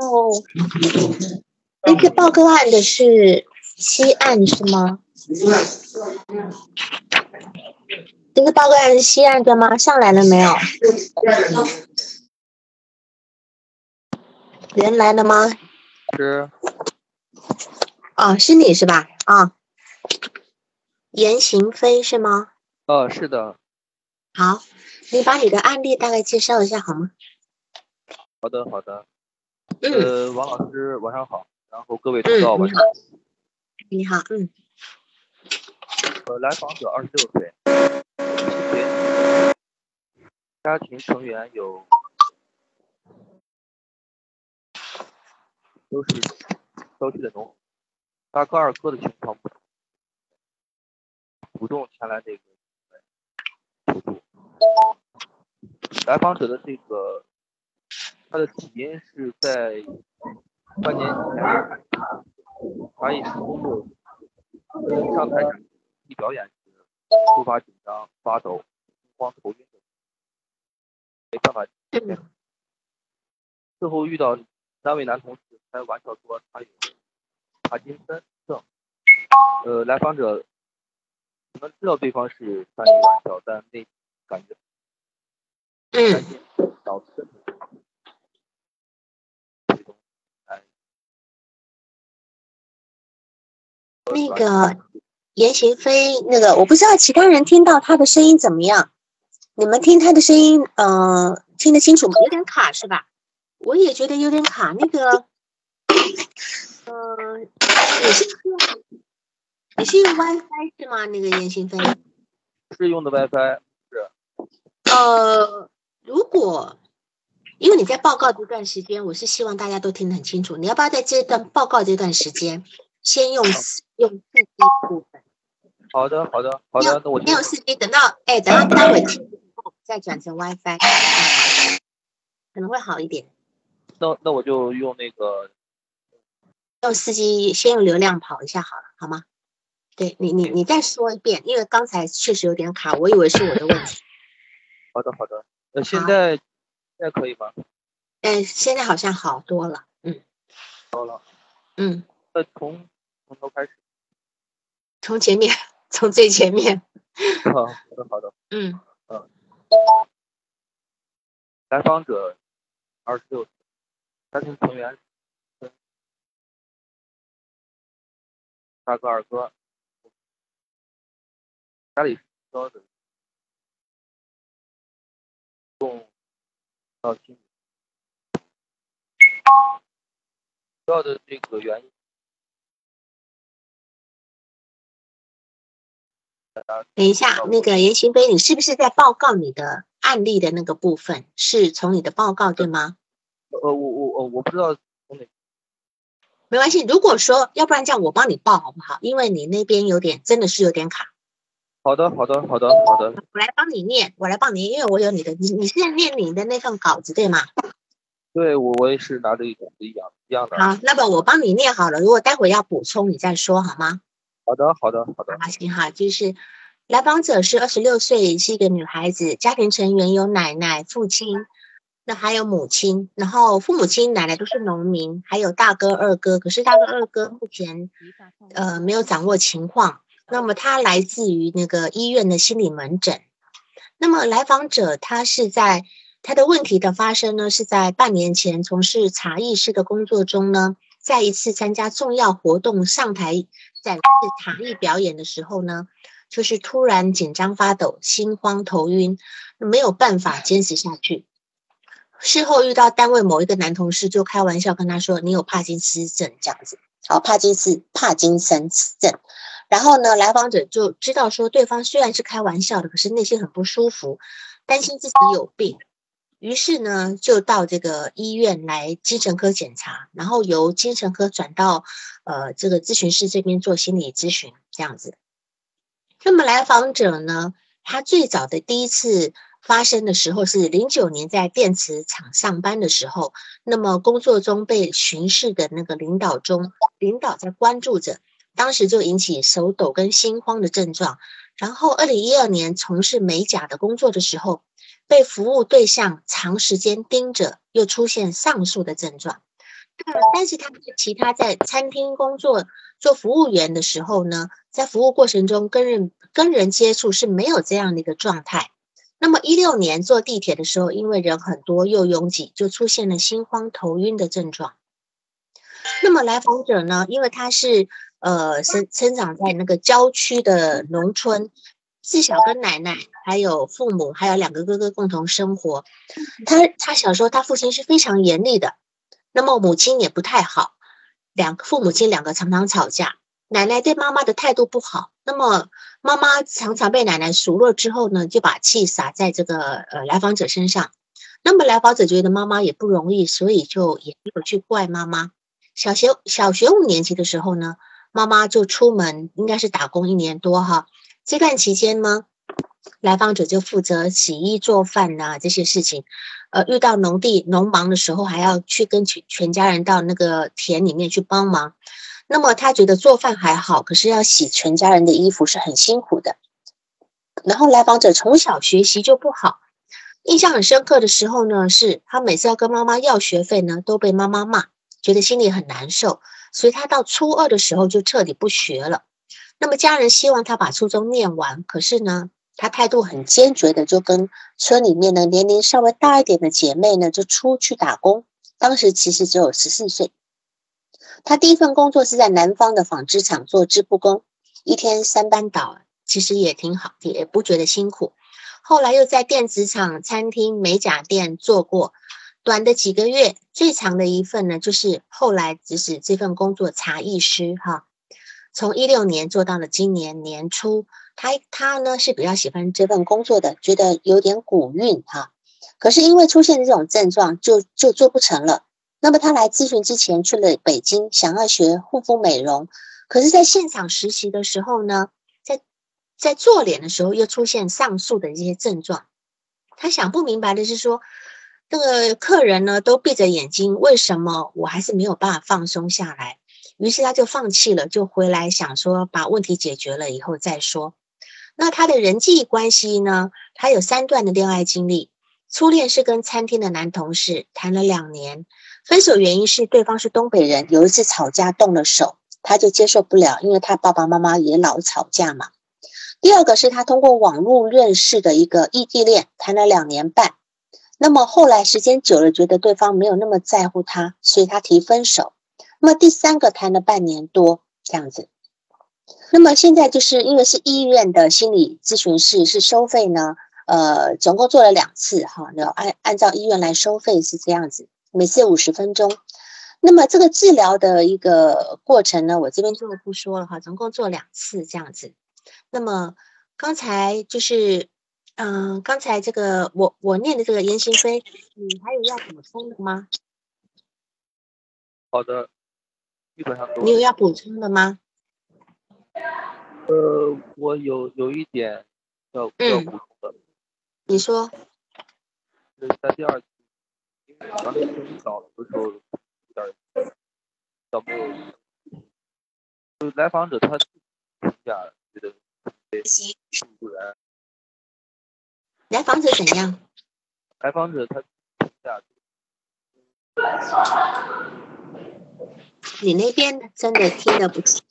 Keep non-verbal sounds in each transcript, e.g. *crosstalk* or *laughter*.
后那个报个案的是西岸是吗？那个报个案是西岸的吗？上来了没有？人来了吗？是。哦，是你是吧？啊，严行飞是吗？哦，是的。好，你把你的案例大概介绍一下好吗？好的，好的。嗯。呃，王老师晚上好，然后各位同道晚上好。你好，嗯。呃，来访者二十六岁，家庭成员有都是郊区的农。大哥二哥的情况不同，主动前来这个求助。来访者的这个他的起因是在半年前，他一时工作上台讲一表演时突发紧张、发抖、心慌、头晕等，没办法。事后遇到三位男同事开玩笑说他有。帕金森症，呃，来访者可能知道对方是开玩笑，但内感觉担心导致那个严行飞，那个我不知道其他人听到他的声音怎么样？你们听他的声音，呃，听得清楚吗？有点卡是吧？我也觉得有点卡，那个。呃，你是用你是用 WiFi 是吗？那个严行飞是用的 WiFi，是。呃，如果因为你在报告这段时间，我是希望大家都听得很清楚。你要不要在这段报告这段时间，先用用四 G 部分？好的，好的，好的。那我没有四 G，等到哎，等到待会听后再转成 WiFi，*laughs* 可能会好一点。那那我就用那个。用四 G 先用流量跑一下好了，好吗？对你，你你再说一遍，因为刚才确实有点卡，我以为是我的问题。好的，好的。那现在现在可以吗？哎，现在好像好多了，嗯。好了。嗯。那从从头开始。从前面，*laughs* 从最前面。*laughs* 好的，好的。嗯嗯。来访者二十六岁，家庭成员。大哥、二哥，家里烧的，共到今年，主要的这个原因。等一下，那个严行飞，你是不是在报告你的案例的那个部分？是从你的报告对吗？呃，我我我我不知道从哪。没关系，如果说要不然这样，我帮你报好不好？因为你那边有点真的是有点卡。好的，好的，好的，好的。我来帮你念，我来帮你，因为我有你的，你你现在念你的那份稿子对吗？对，我我也是拿着一种一样一样的。好，那么我帮你念好了，如果待会要补充，你再说好吗？好的，好的，好的。好，行哈，就是来访者是二十六岁，是一个女孩子，家庭成员有奶奶、父亲。那还有母亲，然后父母亲、奶奶都是农民，还有大哥、二哥。可是大哥、二哥目前呃没有掌握情况。那么他来自于那个医院的心理门诊。那么来访者他是在他的问题的发生呢，是在半年前从事茶艺师的工作中呢，在一次参加重要活动上台展示才艺表演的时候呢，就是突然紧张发抖、心慌头晕，没有办法坚持下去。事后遇到单位某一个男同事，就开玩笑跟他说：“你有帕金斯症这样子。”好，帕金斯帕金森症。然后呢，来访者就知道说，对方虽然是开玩笑的，可是内心很不舒服，担心自己有病。于是呢，就到这个医院来精神科检查，然后由精神科转到呃这个咨询室这边做心理咨询这样子。那么来访者呢，他最早的第一次。发生的时候是零九年在电池厂上班的时候，那么工作中被巡视的那个领导中，领导在关注着，当时就引起手抖跟心慌的症状。然后二零一二年从事美甲的工作的时候，被服务对象长时间盯着，又出现上述的症状。但是他其他在餐厅工作做服务员的时候呢，在服务过程中跟人跟人接触是没有这样的一个状态。那么一六年坐地铁的时候，因为人很多又拥挤，就出现了心慌头晕的症状。那么来访者呢，因为他是呃生生长在那个郊区的农村，自小跟奶奶还有父母还有两个哥哥共同生活。他他小时候他父亲是非常严厉的，那么母亲也不太好，两父母亲两个常常吵架，奶奶对妈妈的态度不好，那么。妈妈常常被奶奶数落之后呢，就把气撒在这个呃来访者身上。那么来访者觉得妈妈也不容易，所以就也没有去怪妈妈。小学小学五年级的时候呢，妈妈就出门，应该是打工一年多哈。这段期间呢，来访者就负责洗衣做饭呐这些事情。呃，遇到农地农忙的时候，还要去跟全全家人到那个田里面去帮忙。那么他觉得做饭还好，可是要洗全家人的衣服是很辛苦的。然后来访者从小学习就不好，印象很深刻的时候呢，是他每次要跟妈妈要学费呢，都被妈妈骂，觉得心里很难受，所以他到初二的时候就彻底不学了。那么家人希望他把初中念完，可是呢，他态度很坚决的，就跟村里面的年龄稍微大一点的姐妹呢，就出去打工。当时其实只有十四岁。他第一份工作是在南方的纺织厂做织布工，一天三班倒，其实也挺好，也不觉得辛苦。后来又在电子厂、餐厅、美甲店做过，短的几个月，最长的一份呢，就是后来指使这份工作茶艺师哈，从一六年做到了今年年初。他他呢是比较喜欢这份工作的，觉得有点古韵哈，可是因为出现这种症状，就就做不成了。那么他来咨询之前去了北京，想要学护肤美容，可是，在现场实习的时候呢，在在做脸的时候又出现上述的这些症状。他想不明白的是说，这个客人呢都闭着眼睛，为什么我还是没有办法放松下来？于是他就放弃了，就回来想说把问题解决了以后再说。那他的人际关系呢？他有三段的恋爱经历，初恋是跟餐厅的男同事谈了两年。分手原因是对方是东北人，有一次吵架动了手，他就接受不了，因为他爸爸妈妈也老吵架嘛。第二个是他通过网络认识的一个异地恋，谈了两年半，那么后来时间久了，觉得对方没有那么在乎他，所以他提分手。那么第三个谈了半年多这样子，那么现在就是因为是医院的心理咨询室，是收费呢，呃，总共做了两次哈，要按按照医院来收费是这样子。每次五十分钟，那么这个治疗的一个过程呢，我这边就不说了哈，总共做两次这样子。那么刚才就是，嗯，刚才这个我我念的这个言行飞，你还有要补充的吗？好的，基本上都。你有要补充的吗？呃，我有有一点要要补充的。你说。在第二。当时很早的时候，有点小没有，就来访者他评价觉得不然。来访者怎样？来访者他评价。你那边真的听得不清。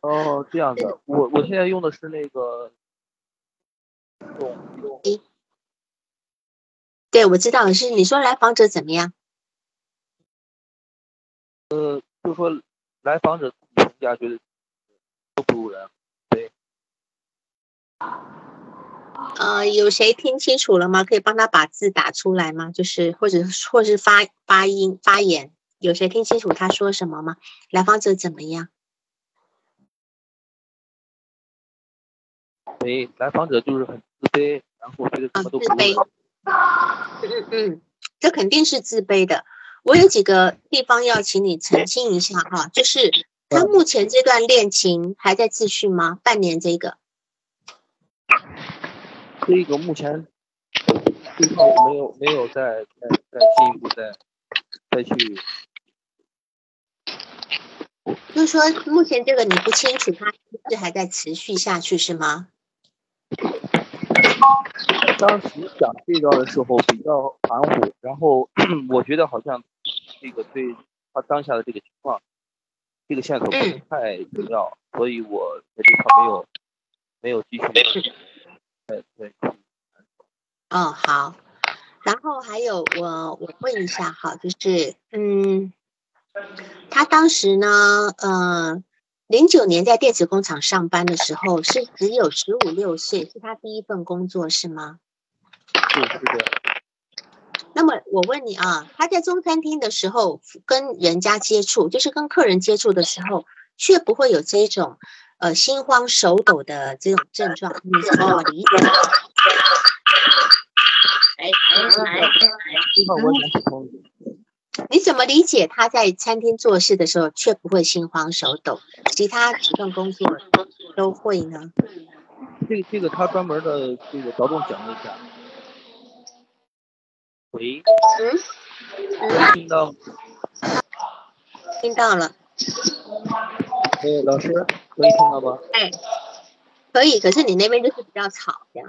哦，这样的，我我现在用的是那个用用。对，我知道是你说来访者怎么样？呃，就说来访者评价觉得都不如人，对。呃，有谁听清楚了吗？可以帮他把字打出来吗？就是或者或是发发音发言，有谁听清楚他说什么吗？来访者怎么样？对，来访者就是很自卑，然后觉得什么都不会。嗯嗯，这肯定是自卑的。我有几个地方要请你澄清一下哈，就是他目前这段恋情还在继续吗？半年这个，这个目前对方没有没有再再再进一步再再去，就是说目前这个你不清楚，它是还在持续下去是吗？当时讲这个的时候比较含糊，然后 *clears throat* 我觉得好像这个对他当下的这个情况，这个线索不是太重要，所以我在这块没有没有继续。对对。哦，好。然后还有我我问一下哈，就是嗯，他当时呢，呃，零九年在电子工厂上班的时候是只有十五六岁，是他第一份工作是吗？是是的。那么我问你啊，他在中餐厅的时候跟人家接触，就是跟客人接触的时候，却不会有这种呃心慌手抖的这种症状，你怎么理解？哎哎哎！你怎么理解他在餐厅做事的时候却不会心慌手抖，其他几份工作都会呢？这这个他专门的这个着重讲了一下。喂，嗯，听到？听到了。哎，老师，可以听到吗？哎，可以，可是你那边就是比较吵，这样。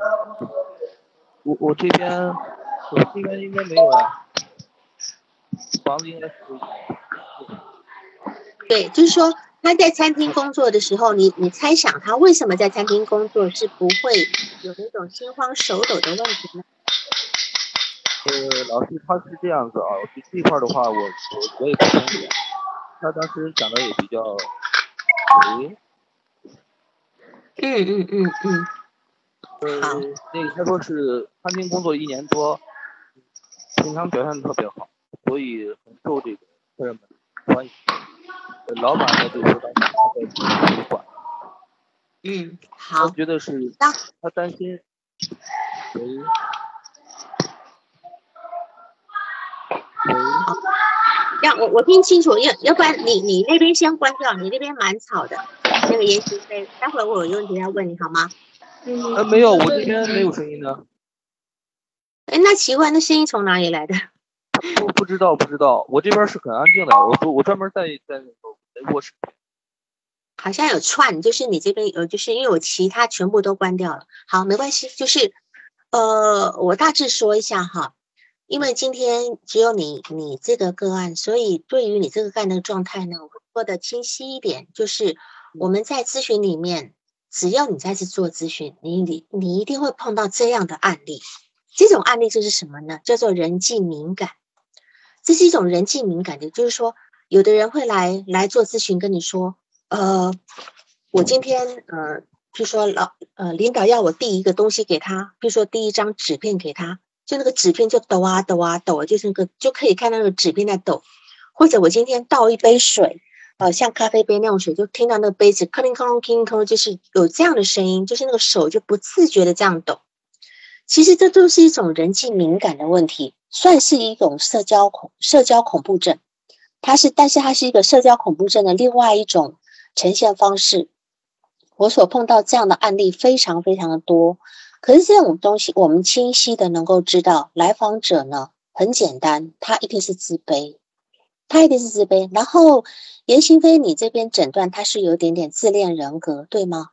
我我这边，我这边应该没有啊，房子应该是。对，就是说他在餐厅工作的时候，你你猜想他为什么在餐厅工作是不会有那种心慌手抖的问题呢？呃，老师他是这样子啊，这这块的话，我我我也不清楚。他当时讲的也比较，嗯嗯嗯嗯。呃，那个他说是餐厅工作一年多，平常表现的特别好，所以很受这个客人们欢迎。老板呢就说他在主管。嗯，好。觉得是他担心。喂。好，要我我听清楚，要要不然你你那边先关掉，你那边蛮吵的。那个延时飞，待会我有问题要问你好吗？呃，没有，我这边没有声音的。哎，那奇怪，那声音从哪里来的？不不知道，不知道。我这边是很安静的，我我专门在在那个卧室。好像有串，就是你这边有，就是因为我其他全部都关掉了。好，没关系，就是呃，我大致说一下哈，因为今天只有你你这个个案，所以对于你这个个案的状态呢，我会说的清晰一点，就是我们在咨询里面。只要你在这做咨询，你你你一定会碰到这样的案例。这种案例就是什么呢？叫做人际敏感。这是一种人际敏感的，就是说，有的人会来来做咨询，跟你说，呃，我今天呃，就说老呃，领导要我递一个东西给他，比如说递一张纸片给他，就那个纸片就抖啊抖啊抖，就是那个就可以看到那个纸片在抖。或者我今天倒一杯水。呃，像咖啡杯那种水，就听到那个杯子哐铃哐啷哐啷，就是有这样的声音，就是那个手就不自觉的这样抖。其实这都是一种人际敏感的问题，算是一种社交恐社交恐怖症。它是，但是它是一个社交恐怖症的另外一种呈现方式。我所碰到这样的案例非常非常的多。可是这种东西，我们清晰的能够知道，来访者呢很简单，他一定是自卑。他一定是自卑，然后严行飞，你这边诊断他是有点点自恋人格，对吗？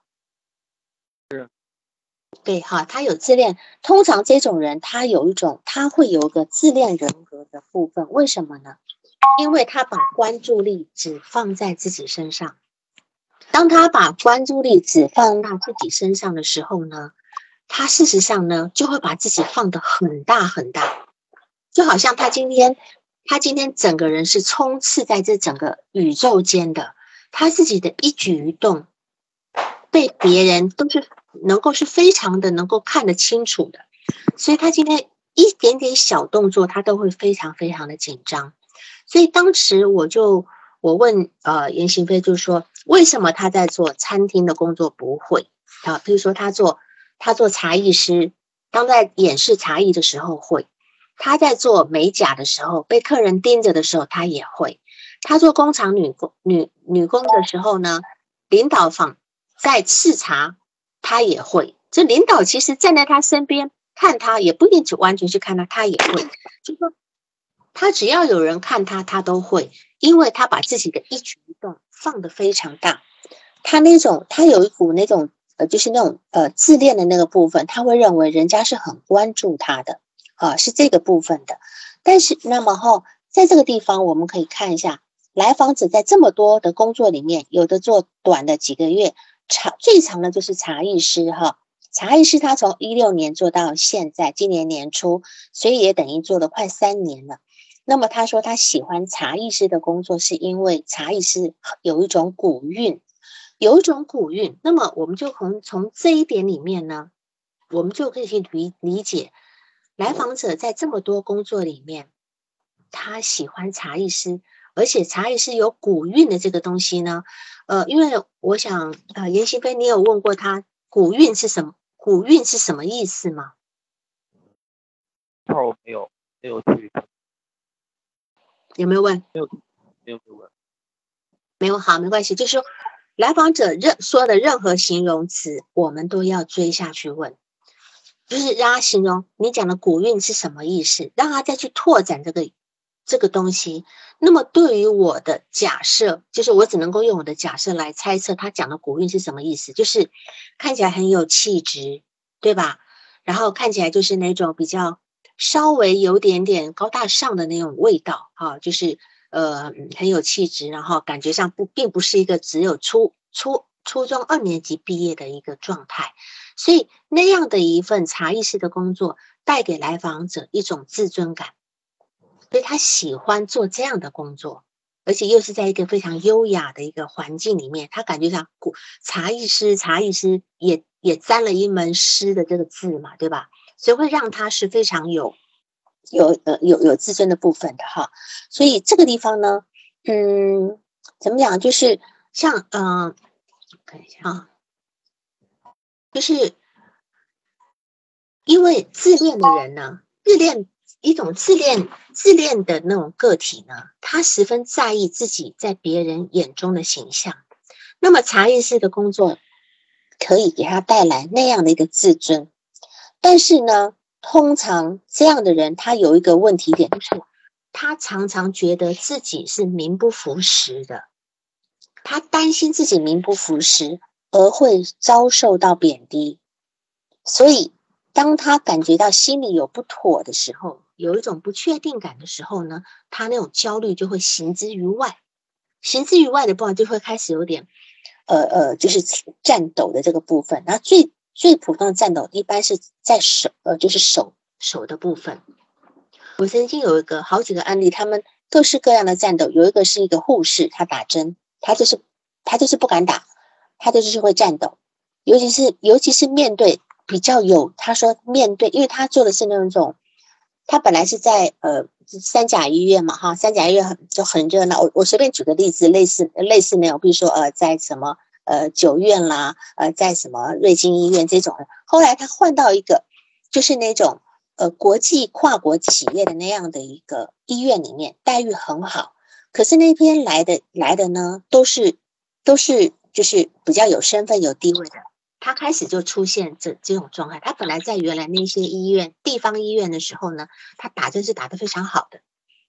对哈，他有自恋。通常这种人，他有一种，他会有一个自恋人格的部分，为什么呢？因为他把关注力只放在自己身上。当他把关注力只放到自己身上的时候呢，他事实上呢，就会把自己放得很大很大，就好像他今天。他今天整个人是充斥在这整个宇宙间的，他自己的一举一动被别人都是能够是非常的能够看得清楚的，所以他今天一点点小动作，他都会非常非常的紧张。所以当时我就我问呃严行飞，就是说为什么他在做餐厅的工作不会啊？比如说他做他做茶艺师，当在演示茶艺的时候会。他在做美甲的时候，被客人盯着的时候，他也会；他做工厂女工女女工的时候呢，领导访在视察，他也会。这领导其实站在他身边看他，也不一定就完全去看他，他也会。就说他只要有人看他，他都会，因为他把自己的一举一动放得非常大。他那种，他有一股那种呃，就是那种呃自恋的那个部分，他会认为人家是很关注他的。啊，是这个部分的，但是那么后，在这个地方，我们可以看一下来访者在这么多的工作里面，有的做短的几个月，长最长的就是茶艺师哈。茶艺师他从一六年做到现在，今年年初，所以也等于做了快三年了。那么他说他喜欢茶艺师的工作，是因为茶艺师有一种古韵，有一种古韵。那么我们就从从这一点里面呢，我们就可以去理理解来访者在这么多工作里面，他喜欢茶艺师，而且茶艺师有古韵的这个东西呢。呃，因为我想啊，严新飞，你有问过他古韵是什么？古韵是什么意思吗？这儿我没有没有去。有没有问？没有，没有问。没有好，没关系。就是说，来访者任说的任何形容词，我们都要追下去问，就是让他形容你讲的古韵是什么意思，让他再去拓展这个这个东西。那么，对于我的假设，就是我只能够用我的假设来猜测他讲的古韵是什么意思，就是看起来很有气质，对吧？然后看起来就是那种比较。稍微有点点高大上的那种味道，哈，就是呃很有气质，然后感觉上不并不是一个只有初初初中二年级毕业的一个状态，所以那样的一份茶艺师的工作带给来访者一种自尊感，所以他喜欢做这样的工作，而且又是在一个非常优雅的一个环境里面，他感觉上古茶艺师茶艺师也也沾了一门诗的这个字嘛，对吧？所以会让他是非常有有呃有有自尊的部分的哈，所以这个地方呢，嗯，怎么讲？就是像嗯，看一下啊，就是因为自恋的人呢，自恋一种自恋自恋的那种个体呢，他十分在意自己在别人眼中的形象。那么茶艺师的工作可以给他带来那样的一个自尊。但是呢，通常这样的人，他有一个问题点，就是他常常觉得自己是名不符实的，他担心自己名不符实而会遭受到贬低，所以当他感觉到心里有不妥的时候，有一种不确定感的时候呢，他那种焦虑就会行之于外，行之于外的部分就会开始有点，呃呃，就是颤抖的这个部分，然后最。最普通的颤抖一般是在手，呃，就是手手的部分。我曾经有一个好几个案例，他们各式各样的颤抖。有一个是一个护士，他打针，他就是他就是不敢打，他就是会颤抖。尤其是尤其是面对比较有，他说面对，因为他做的是那种，他本来是在呃三甲医院嘛，哈，三甲医院很就很热闹。我我随便举个例子，类似类似那种，比如说呃，在什么。呃，九院啦，呃，在什么瑞金医院这种，后来他换到一个，就是那种呃国际跨国企业的那样的一个医院里面，待遇很好。可是那边来的来的呢，都是都是就是比较有身份有地位的。他开始就出现这这种状态。他本来在原来那些医院地方医院的时候呢，他打针是打得非常好的。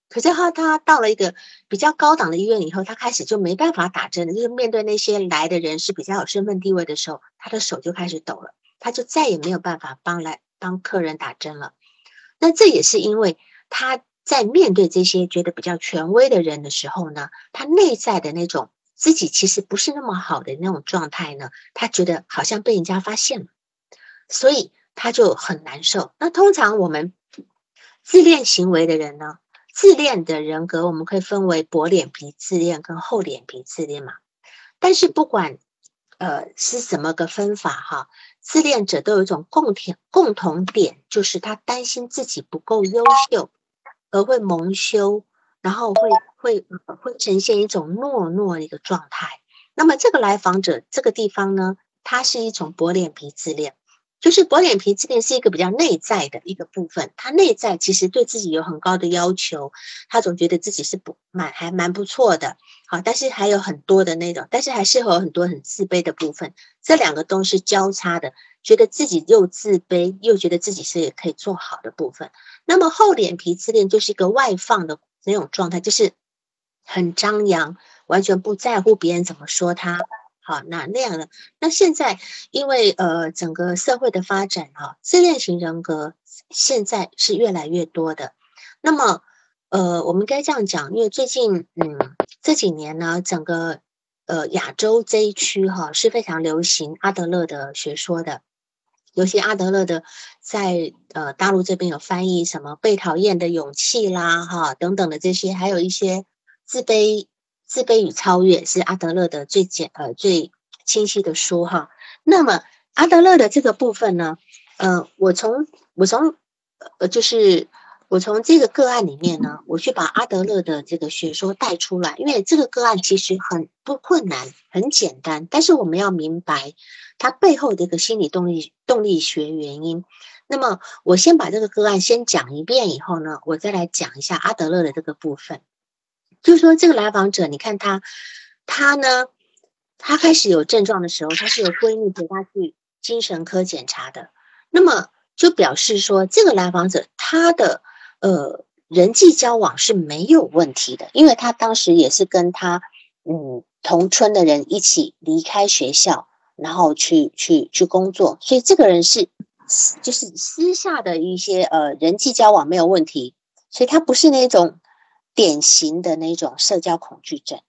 可是他他到了一个比较高档的医院以后，他开始就没办法打针了。就是面对那些来的人是比较有身份地位的时候，他的手就开始抖了，他就再也没有办法帮来帮客人打针了。那这也是因为他在面对这些觉得比较权威的人的时候呢，他内在的那种自己其实不是那么好的那种状态呢，他觉得好像被人家发现了，所以他就很难受。那通常我们自恋行为的人呢？自恋的人格，我们可以分为薄脸皮自恋跟厚脸皮自恋嘛。但是不管呃是怎么个分法哈，自恋者都有一种共点共同点，就是他担心自己不够优秀，而会蒙羞，然后会会会呈现一种懦弱的一个状态。那么这个来访者这个地方呢，它是一种薄脸皮自恋。就是薄脸皮自恋是一个比较内在的一个部分，他内在其实对自己有很高的要求，他总觉得自己是不蛮还蛮不错的，好，但是还有很多的那种，但是还是有很多很自卑的部分，这两个都是交叉的，觉得自己又自卑又觉得自己是可以做好的部分。那么厚脸皮自恋就是一个外放的那种状态，就是很张扬，完全不在乎别人怎么说他。好，那那样的，那现在因为呃整个社会的发展哈，自恋型人格现在是越来越多的。那么呃，我们该这样讲，因为最近嗯这几年呢，整个呃亚洲这一区哈是非常流行阿德勒的学说的，有些阿德勒的在呃大陆这边有翻译什么被讨厌的勇气啦哈等等的这些，还有一些自卑自卑与超越是阿德勒的最简呃最清晰的书哈。那么阿德勒的这个部分呢，呃，我从我从呃就是我从这个个案里面呢，我去把阿德勒的这个学说带出来，因为这个个案其实很不困难，很简单，但是我们要明白它背后的一个心理动力动力学原因。那么我先把这个个案先讲一遍以后呢，我再来讲一下阿德勒的这个部分。就是说，这个来访者，你看他，他呢，他开始有症状的时候，他是有闺蜜陪他去精神科检查的，那么就表示说，这个来访者他的呃人际交往是没有问题的，因为他当时也是跟他嗯同村的人一起离开学校，然后去去去工作，所以这个人是就是私下的一些呃人际交往没有问题，所以他不是那种。典型的那种社交恐惧症，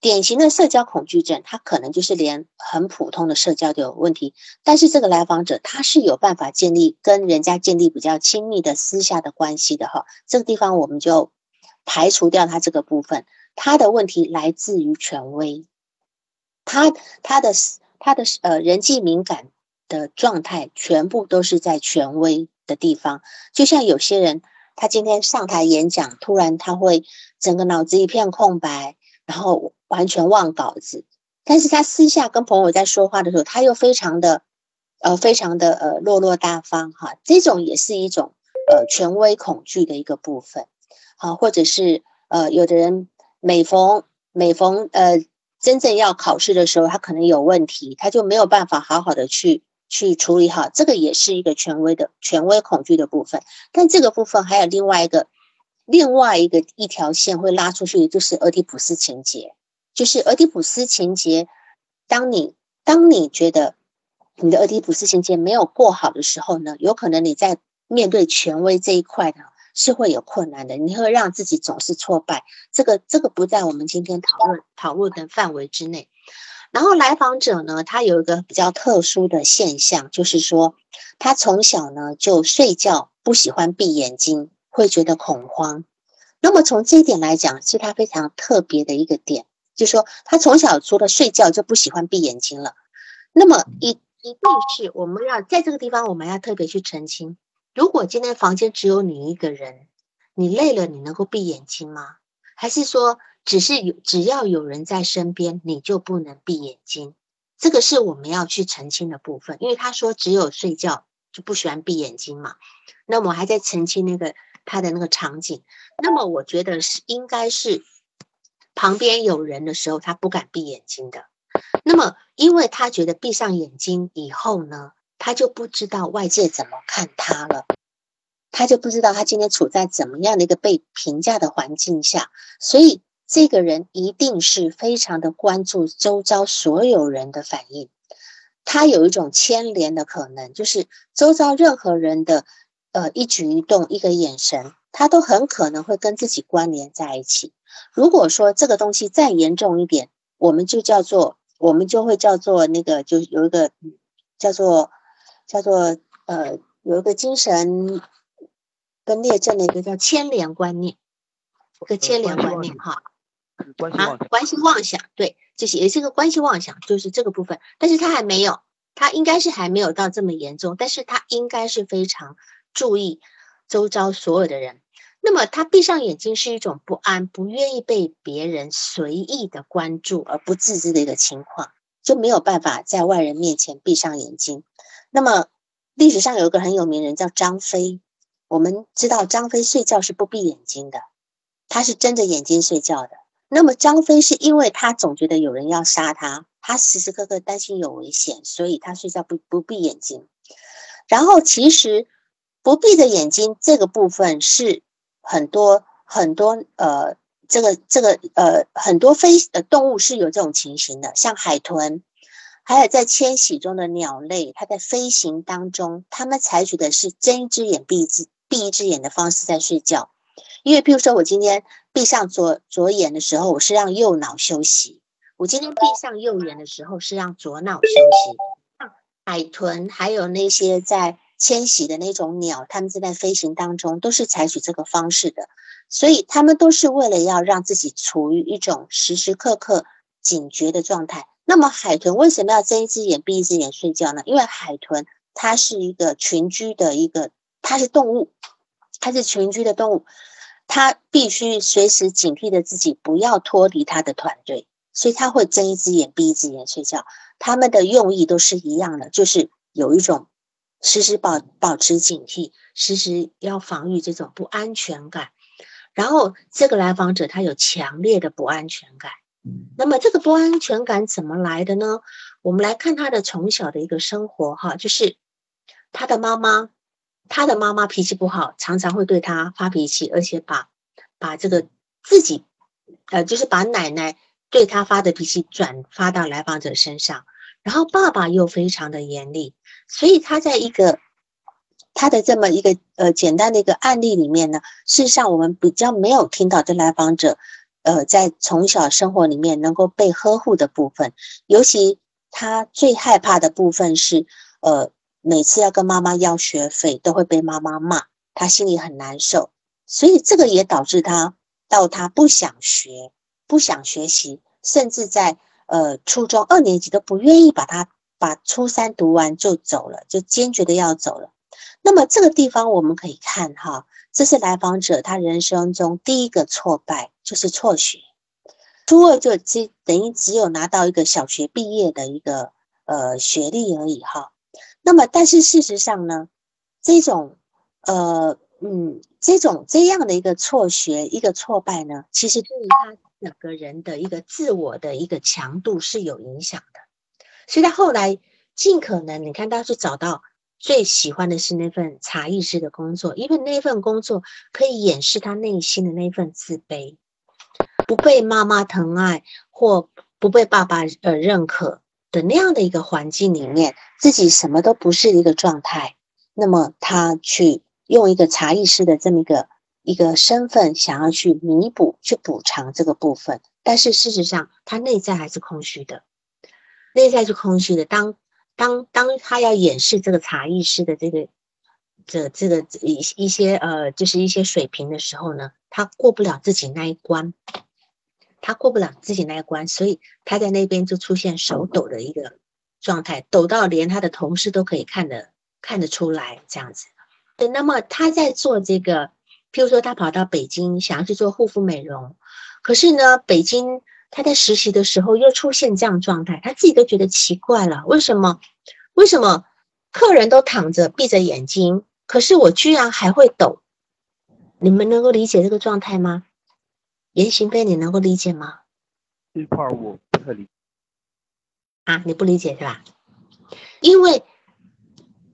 典型的社交恐惧症，他可能就是连很普通的社交都有问题。但是这个来访者他是有办法建立跟人家建立比较亲密的私下的关系的哈。这个地方我们就排除掉他这个部分，他的问题来自于权威，他他的他的呃人际敏感的状态全部都是在权威的地方，就像有些人。他今天上台演讲，突然他会整个脑子一片空白，然后完全忘稿子。但是他私下跟朋友在说话的时候，他又非常的呃，非常的呃落落大方哈。这种也是一种呃权威恐惧的一个部分，好，或者是呃有的人每逢每逢呃真正要考试的时候，他可能有问题，他就没有办法好好的去。去处理好这个也是一个权威的权威恐惧的部分，但这个部分还有另外一个另外一个一条线会拉出去，就是俄狄浦斯情节。就是俄狄浦斯情节，当你当你觉得你的俄狄浦斯情节没有过好的时候呢，有可能你在面对权威这一块呢是会有困难的，你会让自己总是挫败。这个这个不在我们今天讨论讨论的范围之内。然后来访者呢，他有一个比较特殊的现象，就是说他从小呢就睡觉不喜欢闭眼睛，会觉得恐慌。那么从这一点来讲，是他非常特别的一个点，就说他从小除了睡觉就不喜欢闭眼睛了。那么一一定是我们要在这个地方，我们要特别去澄清：如果今天房间只有你一个人，你累了，你能够闭眼睛吗？还是说？只是有只要有人在身边，你就不能闭眼睛。这个是我们要去澄清的部分，因为他说只有睡觉就不喜欢闭眼睛嘛。那我还在澄清那个他的那个场景。那么我觉得是应该是旁边有人的时候，他不敢闭眼睛的。那么因为他觉得闭上眼睛以后呢，他就不知道外界怎么看他了，他就不知道他今天处在怎么样的一个被评价的环境下，所以。这个人一定是非常的关注周遭所有人的反应，他有一种牵连的可能，就是周遭任何人的呃一举一动、一个眼神，他都很可能会跟自己关联在一起。如果说这个东西再严重一点，我们就叫做我们就会叫做那个，就有一个叫做叫做呃有一个精神分裂症的一个叫牵连观念，一个牵连观念哈。啊，关系妄想，对，这些也是个关系妄想，就是这个部分。但是他还没有，他应该是还没有到这么严重，但是他应该是非常注意周遭所有的人。那么他闭上眼睛是一种不安，不愿意被别人随意的关注而不自知的一个情况，就没有办法在外人面前闭上眼睛。那么历史上有一个很有名人叫张飞，我们知道张飞睡觉是不闭眼睛的，他是睁着眼睛睡觉的。那么张飞是因为他总觉得有人要杀他，他时时刻刻担心有危险，所以他睡觉不不闭眼睛。然后其实不闭着眼睛这个部分是很多很多呃，这个这个呃很多飞呃动物是有这种情形的，像海豚，还有在迁徙中的鸟类，它在飞行当中，它们采取的是睁一只眼闭一只闭一只眼的方式在睡觉。因为譬如说我今天闭上左左眼的时候，我是让右脑休息；我今天闭上右眼的时候，是让左脑休息。海豚还有那些在迁徙的那种鸟，它们正在飞行当中，都是采取这个方式的。所以它们都是为了要让自己处于一种时时刻刻警觉的状态。那么海豚为什么要睁一只眼闭一只眼睡觉呢？因为海豚它是一个群居的一个，它是动物，它是群居的动物，它必须随时警惕着自己不要脱离它的团队，所以它会睁一只眼闭一只眼睡觉。它们的用意都是一样的，就是有一种时时保保持警惕，时时要防御这种不安全感。然后这个来访者他有强烈的不安全感。那么这个不安全感怎么来的呢？我们来看他的从小的一个生活哈，就是他的妈妈，他的妈妈脾气不好，常常会对他发脾气，而且把把这个自己，呃，就是把奶奶对他发的脾气转发到来访者身上。然后爸爸又非常的严厉，所以他在一个他的这么一个呃简单的一个案例里面呢，事实上我们比较没有听到这来访者。呃，在从小生活里面能够被呵护的部分，尤其他最害怕的部分是，呃，每次要跟妈妈要学费，都会被妈妈骂，他心里很难受，所以这个也导致他到他不想学，不想学习，甚至在呃初中二年级都不愿意把他把初三读完就走了，就坚决的要走了。那么这个地方我们可以看哈。这是来访者他人生中第一个挫败，就是辍学。初二就只等于只有拿到一个小学毕业的一个呃学历而已哈。那么，但是事实上呢，这种呃嗯这种这样的一个辍学一个挫败呢，其实对于他整个人的一个自我的一个强度是有影响的。所以他后来尽可能，你看他是找到。最喜欢的是那份茶艺师的工作，因为那份工作可以掩饰他内心的那份自卑，不被妈妈疼爱或不被爸爸呃认可的那样的一个环境里面，自己什么都不是一个状态。那么他去用一个茶艺师的这么一个一个身份，想要去弥补、去补偿这个部分，但是事实上他内在还是空虚的，内在是空虚的。当当当他要演示这个茶艺师的这个这这个一一些呃，就是一些水平的时候呢，他过不了自己那一关，他过不了自己那一关，所以他在那边就出现手抖的一个状态，抖到连他的同事都可以看得看得出来这样子。对那么他在做这个，譬如说他跑到北京想要去做护肤美容，可是呢，北京。他在实习的时候又出现这样状态，他自己都觉得奇怪了。为什么？为什么客人都躺着闭着眼睛，可是我居然还会抖？你们能够理解这个状态吗？严行飞，你能够理解吗？这块我不太理解。啊，你不理解是吧？因为，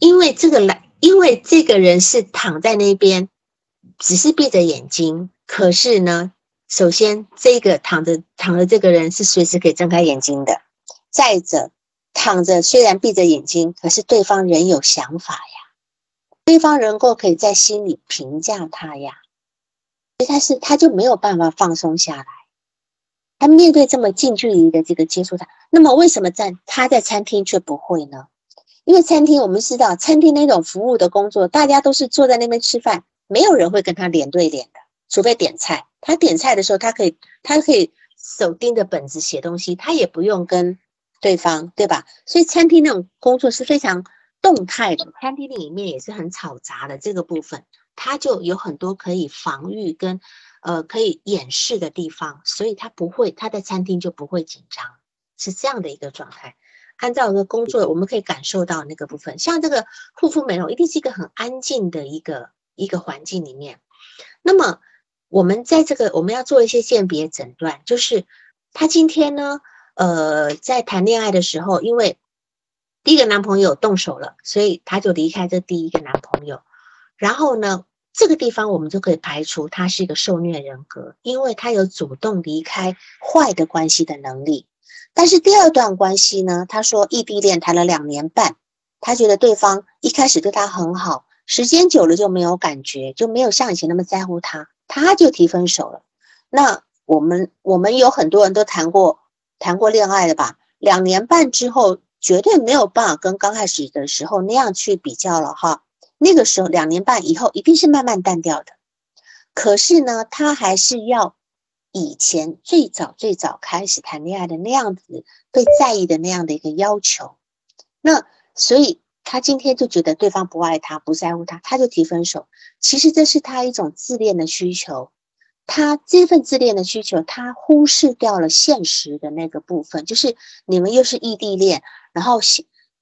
因为这个来，因为这个人是躺在那边，只是闭着眼睛，可是呢？首先，这个躺着躺着这个人是随时可以睁开眼睛的。再者，躺着虽然闭着眼睛，可是对方仍有想法呀，对方能够可以在心里评价他呀，所以他是他就没有办法放松下来。他面对这么近距离的这个接触他，那么为什么在他在餐厅却不会呢？因为餐厅我们知道，餐厅那种服务的工作，大家都是坐在那边吃饭，没有人会跟他脸对脸的，除非点菜。他点菜的时候，他可以，他可以手盯着本子写东西，他也不用跟对方，对吧？所以餐厅那种工作是非常动态的，餐厅里面也是很嘈杂的这个部分，他就有很多可以防御跟呃可以掩饰的地方，所以他不会，他在餐厅就不会紧张，是这样的一个状态。按照一个工作，我们可以感受到那个部分，像这个护肤美容，一定是一个很安静的一个一个环境里面，那么。我们在这个我们要做一些鉴别诊断，就是他今天呢，呃，在谈恋爱的时候，因为第一个男朋友动手了，所以他就离开这第一个男朋友。然后呢，这个地方我们就可以排除他是一个受虐人格，因为他有主动离开坏的关系的能力。但是第二段关系呢，他说异地恋谈了两年半，他觉得对方一开始对他很好，时间久了就没有感觉，就没有像以前那么在乎他。他就提分手了。那我们我们有很多人都谈过谈过恋爱的吧？两年半之后，绝对没有办法跟刚开始的时候那样去比较了哈。那个时候两年半以后，一定是慢慢淡掉的。可是呢，他还是要以前最早最早开始谈恋爱的那样子被在意的那样的一个要求。那所以。他今天就觉得对方不爱他，不在乎他，他就提分手。其实这是他一种自恋的需求，他这份自恋的需求，他忽视掉了现实的那个部分，就是你们又是异地恋，然后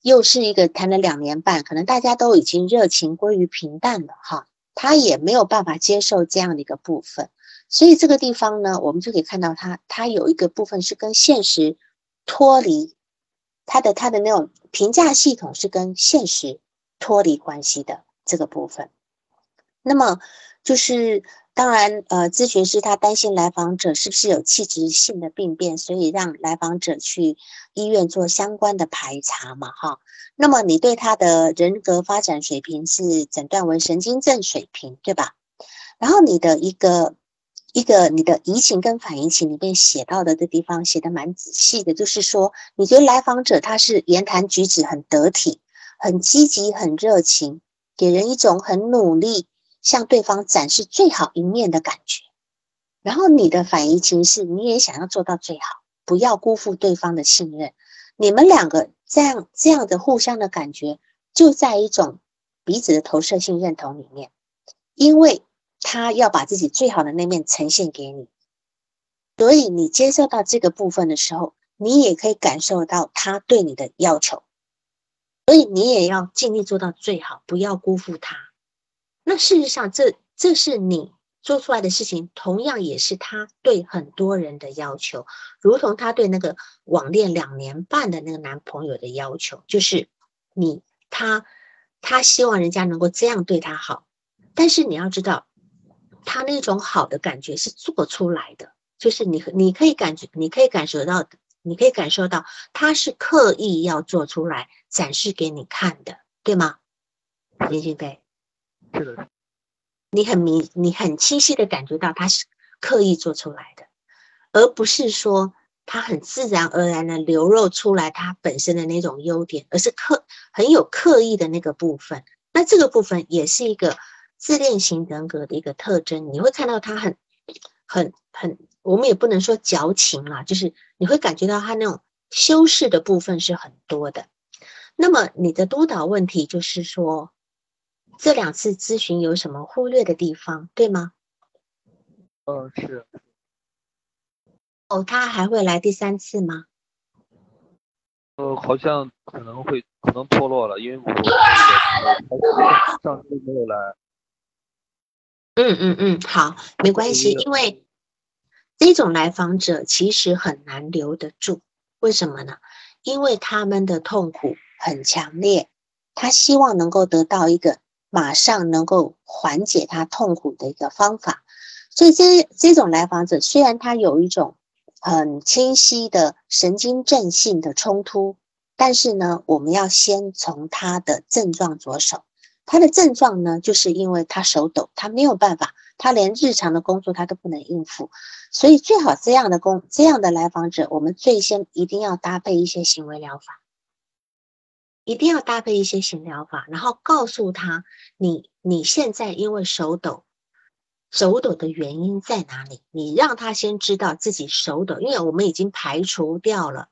又是一个谈了两年半，可能大家都已经热情归于平淡了哈，他也没有办法接受这样的一个部分。所以这个地方呢，我们就可以看到他，他有一个部分是跟现实脱离。他的他的那种评价系统是跟现实脱离关系的这个部分，那么就是当然呃，咨询师他担心来访者是不是有器质性的病变，所以让来访者去医院做相关的排查嘛哈。那么你对他的人格发展水平是诊断为神经症水平对吧？然后你的一个。一个你的移情跟反移情里面写到的这地方写的蛮仔细的，就是说你觉得来访者他是言谈举止很得体、很积极、很热情，给人一种很努力向对方展示最好一面的感觉。然后你的反移情是你也想要做到最好，不要辜负对方的信任。你们两个这样这样的互相的感觉，就在一种彼此的投射性认同里面，因为。他要把自己最好的那面呈现给你，所以你接受到这个部分的时候，你也可以感受到他对你的要求，所以你也要尽力做到最好，不要辜负他。那事实上，这这是你做出来的事情，同样也是他对很多人的要求，如同他对那个网恋两年半的那个男朋友的要求，就是你他他希望人家能够这样对他好，但是你要知道。他那种好的感觉是做出来的，就是你你可以感觉，你可以感受到，你可以感受到他是刻意要做出来展示给你看的，对吗？林俊飞，是的，你很明，你很清晰的感觉到他是刻意做出来的，而不是说他很自然而然的流露出来他本身的那种优点，而是刻很有刻意的那个部分。那这个部分也是一个。自恋型人格的一个特征，你会看到他很、很、很，我们也不能说矫情啦，就是你会感觉到他那种修饰的部分是很多的。那么你的督导问题就是说，这两次咨询有什么忽略的地方，对吗？嗯，是。哦，他还会来第三次吗？呃，好像可能会可能脱落了，因为我上次没有来。嗯嗯嗯，好，没关系，因为这种来访者其实很难留得住，为什么呢？因为他们的痛苦很强烈，他希望能够得到一个马上能够缓解他痛苦的一个方法，所以这这种来访者虽然他有一种很清晰的神经症性的冲突，但是呢，我们要先从他的症状着手。他的症状呢，就是因为他手抖，他没有办法，他连日常的工作他都不能应付，所以最好这样的工这样的来访者，我们最先一定要搭配一些行为疗法，一定要搭配一些行疗法，然后告诉他你你现在因为手抖，手抖的原因在哪里？你让他先知道自己手抖，因为我们已经排除掉了，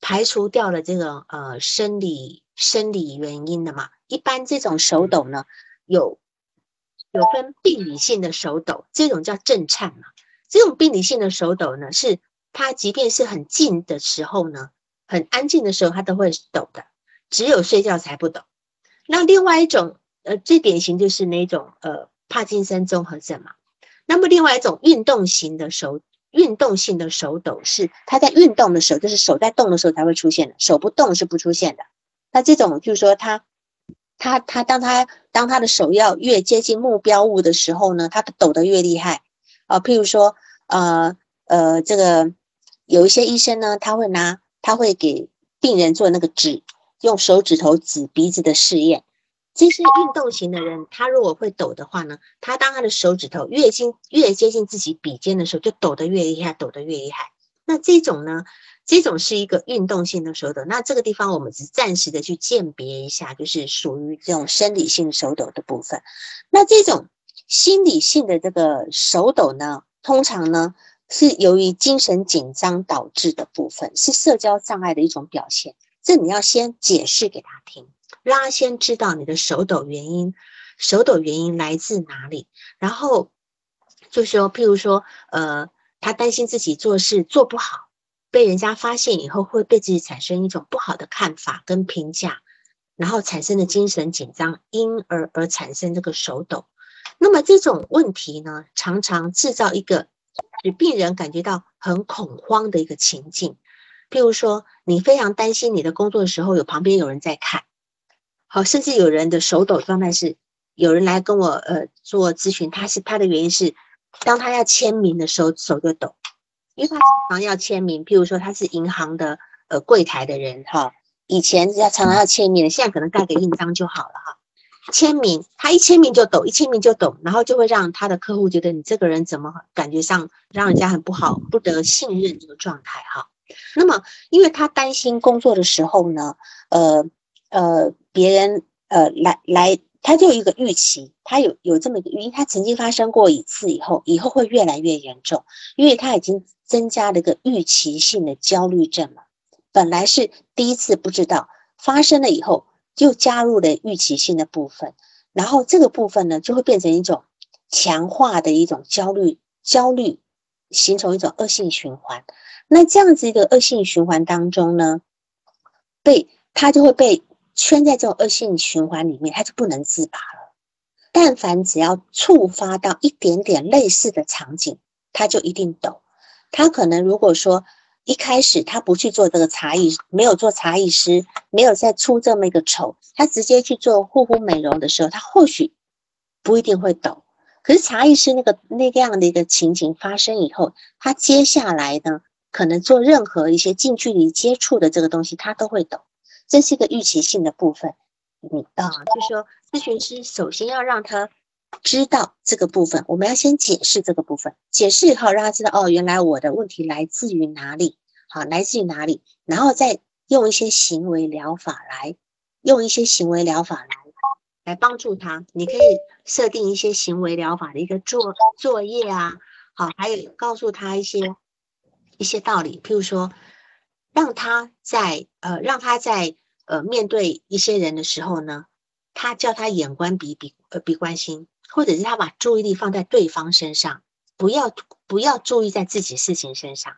排除掉了这个呃生理生理原因的嘛。一般这种手抖呢，有有分病理性的手抖，这种叫震颤嘛。这种病理性的手抖呢，是它即便是很静的时候呢，很安静的时候，它都会抖的，只有睡觉才不抖。那另外一种，呃，最典型就是那种呃帕金森综合症嘛。那么另外一种运动型的手运动性的手抖，是它在运动的时候，就是手在动的时候才会出现的，手不动是不出现的。那这种就是说他。他他当他当他的手要越接近目标物的时候呢，他抖得越厉害啊。譬如说，呃呃，这个有一些医生呢，他会拿他会给病人做那个指用手指头指鼻子的试验，这些运动型的人，他如果会抖的话呢，他当他的手指头越近越接近自己笔尖的时候，就抖得越厉害，抖得越厉害。那这种呢，这种是一个运动性的手抖。那这个地方我们只暂时的去鉴别一下，就是属于这种生理性手抖的部分。那这种心理性的这个手抖呢，通常呢是由于精神紧张导致的部分，是社交障碍的一种表现。这你要先解释给他听，让他先知道你的手抖原因，手抖原因来自哪里。然后就是说，譬如说，呃。他担心自己做事做不好，被人家发现以后会对自己产生一种不好的看法跟评价，然后产生的精神紧张，因而而产生这个手抖。那么这种问题呢，常常制造一个使病人感觉到很恐慌的一个情境。譬如说，你非常担心你的工作的时候，有旁边有人在看，好，甚至有人的手抖状态是有人来跟我呃做咨询，他是他的原因是。当他要签名的时候，手就抖，因为他常常要签名。譬如说，他是银行的呃柜台的人哈，以前要常常要签名，现在可能盖个印章就好了哈。签名，他一签名就抖，一签名就抖，然后就会让他的客户觉得你这个人怎么感觉上让人家很不好，不得信任这个状态哈。那么，因为他担心工作的时候呢，呃呃，别人呃来来。他就有一个预期，他有有这么一个预期，他曾经发生过一次以后，以后会越来越严重，因为他已经增加了一个预期性的焦虑症了。本来是第一次不知道，发生了以后又加入了预期性的部分，然后这个部分呢就会变成一种强化的一种焦虑，焦虑形成一种恶性循环。那这样子一个恶性循环当中呢，被他就会被。圈在这种恶性循环里面，他就不能自拔了。但凡只要触发到一点点类似的场景，他就一定抖。他可能如果说一开始他不去做这个茶艺，没有做茶艺师，没有再出这么一个丑，他直接去做护肤美容的时候，他或许不一定会抖。可是茶艺师那个那个样的一个情景发生以后，他接下来呢，可能做任何一些近距离接触的这个东西，他都会抖。这是一个预期性的部分，你啊，就是说，咨询师首先要让他知道这个部分，我们要先解释这个部分，解释以后让他知道，哦，原来我的问题来自于哪里，好，来自于哪里，然后再用一些行为疗法来，用一些行为疗法来来帮助他。你可以设定一些行为疗法的一个作作业啊，好，还有告诉他一些一些道理，譬如说。让他在呃，让他在呃面对一些人的时候呢，他叫他眼观鼻，鼻呃鼻观心，或者是他把注意力放在对方身上，不要不要注意在自己事情身上，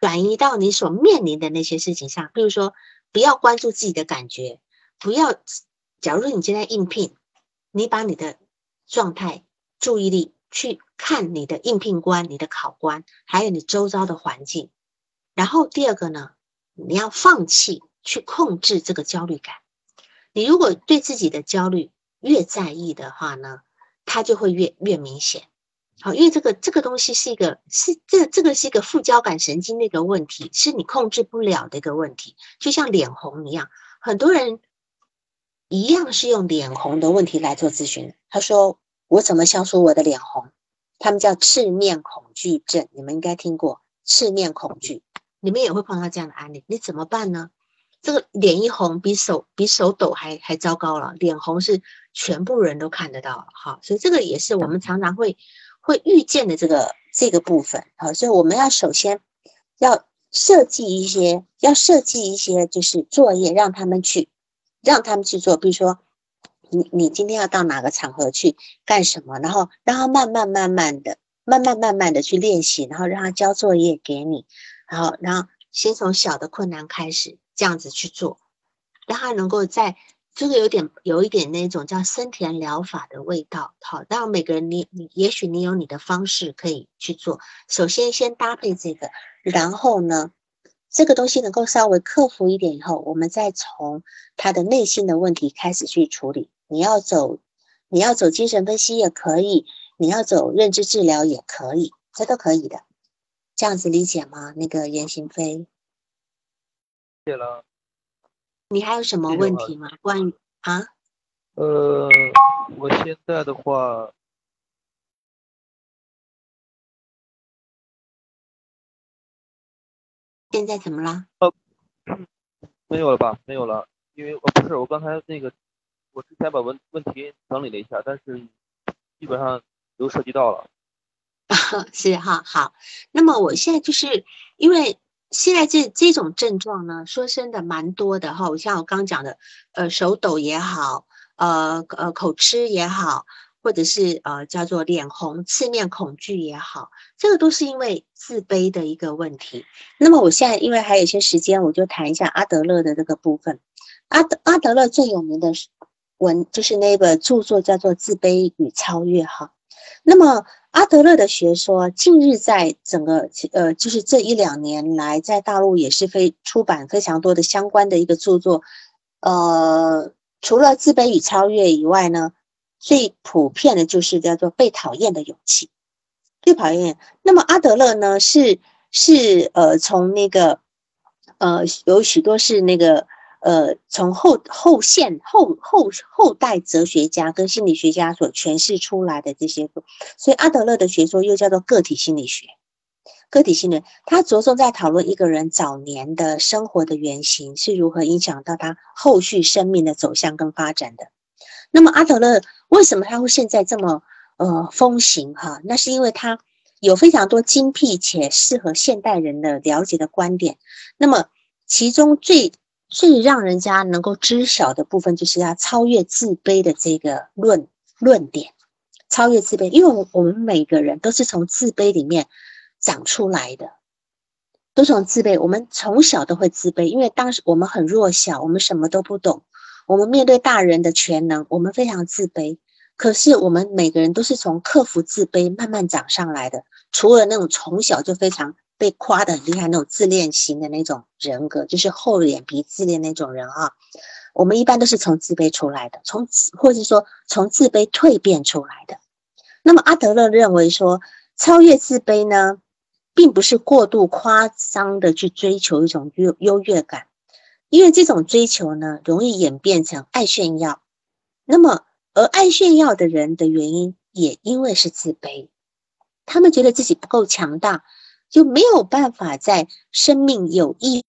转移到你所面临的那些事情上。比如说，不要关注自己的感觉，不要。假如说你今天应聘，你把你的状态、注意力去看你的应聘官、你的考官，还有你周遭的环境。然后第二个呢，你要放弃去控制这个焦虑感。你如果对自己的焦虑越在意的话呢，它就会越越明显。好，因为这个这个东西是一个是这这个是一个副交感神经的一个问题，是你控制不了的一个问题。就像脸红一样，很多人一样是用脸红的问题来做咨询。他说：“我怎么消除我的脸红？”他们叫赤面恐惧症，你们应该听过赤面恐惧。你们也会碰到这样的案例，你怎么办呢？这个脸一红，比手比手抖还还糟糕了。脸红是全部人都看得到，哈，所以这个也是我们常常会会遇见的这个这个部分，好，所以我们要首先要设计一些，要设计一些就是作业，让他们去让他们去做。比如说，你你今天要到哪个场合去干什么，然后让他慢慢慢慢的、慢慢慢慢的去练习，然后让他交作业给你。然后，然后先从小的困难开始，这样子去做，让他能够在这个有点有一点那种叫森田疗法的味道。好，让每个人你你也许你有你的方式可以去做。首先先搭配这个，然后呢，这个东西能够稍微克服一点以后，我们再从他的内心的问题开始去处理。你要走，你要走精神分析也可以，你要走认知治疗也可以，这都可以的。这样子理解吗？那个严行飞，谢了。你还有什么问题吗？关于啊？呃，我现在的话，现在怎么了？呃，没有了吧？没有了，因为呃不是我刚才那个，我之前把问问题整理了一下，但是基本上都涉及到了。*laughs* 是哈，好。那么我现在就是因为现在这这种症状呢，说真的蛮多的哈。我像我刚讲的，呃，手抖也好，呃呃口吃也好，或者是呃叫做脸红、刺面恐惧也好，这个都是因为自卑的一个问题。那么我现在因为还有一些时间，我就谈一下阿德勒的这个部分。阿德阿德勒最有名的文就是那本著作叫做《自卑与超越》哈。那么阿德勒的学说，近日在整个呃，就是这一两年来，在大陆也是非出版非常多的相关的一个著作。呃，除了自卑与超越以外呢，最普遍的就是叫做被讨厌的勇气。被讨厌。那么阿德勒呢，是是呃，从那个呃，有许多是那个。呃，从后后现后后后代哲学家跟心理学家所诠释出来的这些，所以阿德勒的学说又叫做个体心理学。个体心理，他着重在讨论一个人早年的生活的原型是如何影响到他后续生命的走向跟发展的。那么阿德勒为什么他会现在这么呃风行哈？那是因为他有非常多精辟且适合现代人的了解的观点。那么其中最最让人家能够知晓的部分，就是要超越自卑的这个论论点，超越自卑，因为我们每个人都是从自卑里面长出来的，都从自卑，我们从小都会自卑，因为当时我们很弱小，我们什么都不懂，我们面对大人的全能，我们非常自卑。可是我们每个人都是从克服自卑慢慢长上来的，除了那种从小就非常。被夸的很厉害那种自恋型的那种人格，就是厚脸皮自恋那种人啊。我们一般都是从自卑出来的，从或者说从自卑蜕变出来的。那么阿德勒认为说，超越自卑呢，并不是过度夸张的去追求一种优优越感，因为这种追求呢，容易演变成爱炫耀。那么而爱炫耀的人的原因，也因为是自卑，他们觉得自己不够强大。就没有办法在生命有意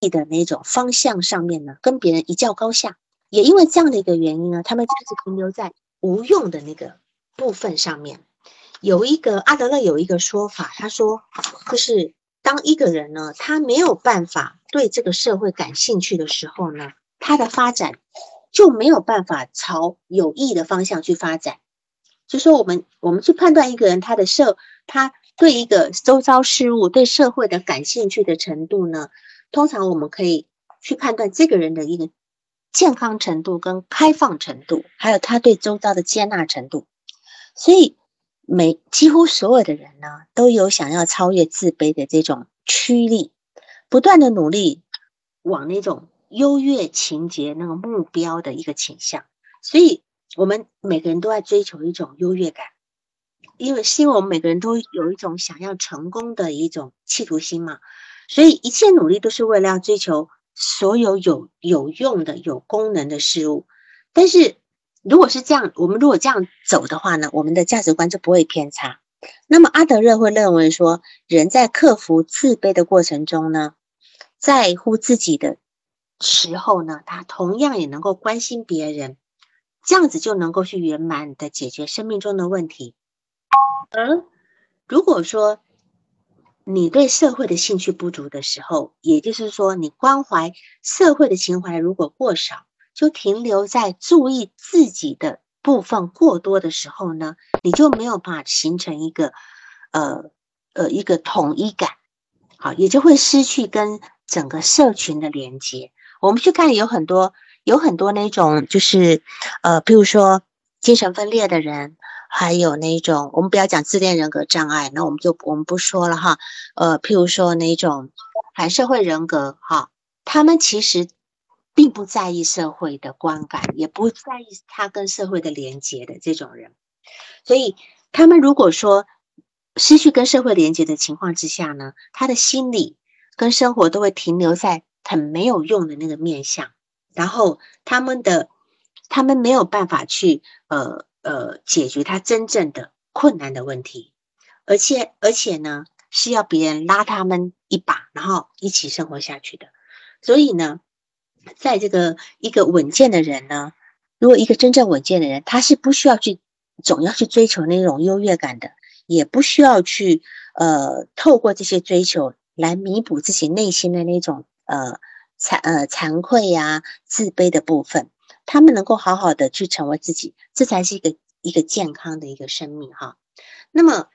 义的那种方向上面呢，跟别人一较高下。也因为这样的一个原因呢，他们就是停留在无用的那个部分上面。有一个阿德勒有一个说法，他说，就是当一个人呢，他没有办法对这个社会感兴趣的时候呢，他的发展就没有办法朝有益的方向去发展。就说我们我们去判断一个人他的社他。对一个周遭事物、对社会的感兴趣的程度呢，通常我们可以去判断这个人的一个健康程度跟开放程度，还有他对周遭的接纳程度。所以，每几乎所有的人呢，都有想要超越自卑的这种驱力，不断的努力往那种优越情节那个目标的一个倾向。所以，我们每个人都在追求一种优越感。因为是因为我们每个人都有一种想要成功的一种企图心嘛，所以一切努力都是为了要追求所有有有用的、有功能的事物。但是如果是这样，我们如果这样走的话呢，我们的价值观就不会偏差。那么阿德勒会认为说，人在克服自卑的过程中呢，在乎自己的时候呢，他同样也能够关心别人，这样子就能够去圆满的解决生命中的问题。而如果说你对社会的兴趣不足的时候，也就是说你关怀社会的情怀如果过少，就停留在注意自己的部分过多的时候呢，你就没有办法形成一个呃呃一个统一感，好，也就会失去跟整个社群的连接。我们去看有很多有很多那种就是呃，比如说精神分裂的人。还有那种，我们不要讲自恋人格障碍，那我们就我们不说了哈。呃，譬如说那种反社会人格哈，他们其实并不在意社会的观感，也不在意他跟社会的连接的这种人。所以，他们如果说失去跟社会连接的情况之下呢，他的心理跟生活都会停留在很没有用的那个面相，然后他们的他们没有办法去呃呃解决他真正的困难的问题，而且而且呢是要别人拉他们一把，然后一起生活下去的。所以呢，在这个一个稳健的人呢，如果一个真正稳健的人，他是不需要去总要去追求那种优越感的，也不需要去呃透过这些追求来弥补自己内心的那种呃惭呃惭愧呀、自卑的部分。他们能够好好的去成为自己，这才是一个一个健康的一个生命哈。那么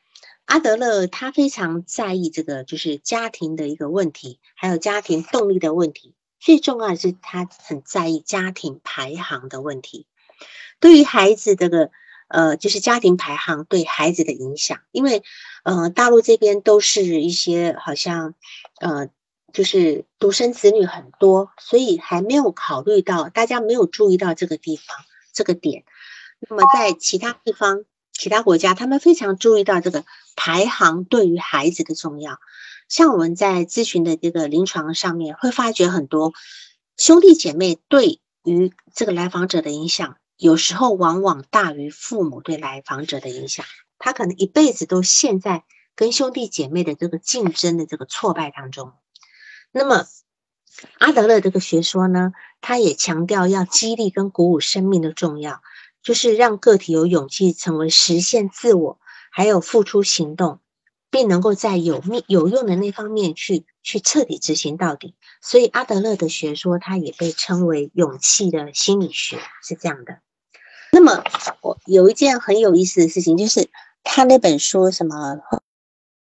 阿德勒他非常在意这个就是家庭的一个问题，还有家庭动力的问题。最重要的是他很在意家庭排行的问题。对于孩子这个呃就是家庭排行对孩子的影响，因为呃大陆这边都是一些好像呃。就是独生子女很多，所以还没有考虑到，大家没有注意到这个地方这个点。那么在其他地方、其他国家，他们非常注意到这个排行对于孩子的重要。像我们在咨询的这个临床上面，会发觉很多兄弟姐妹对于这个来访者的影响，有时候往往大于父母对来访者的影响。他可能一辈子都陷在跟兄弟姐妹的这个竞争的这个挫败当中。那么，阿德勒这个学说呢，他也强调要激励跟鼓舞生命的重要，就是让个体有勇气成为实现自我，还有付出行动，并能够在有命有用的那方面去去彻底执行到底。所以，阿德勒的学说，它也被称为勇气的心理学，是这样的。那么，我有一件很有意思的事情，就是他那本书什么？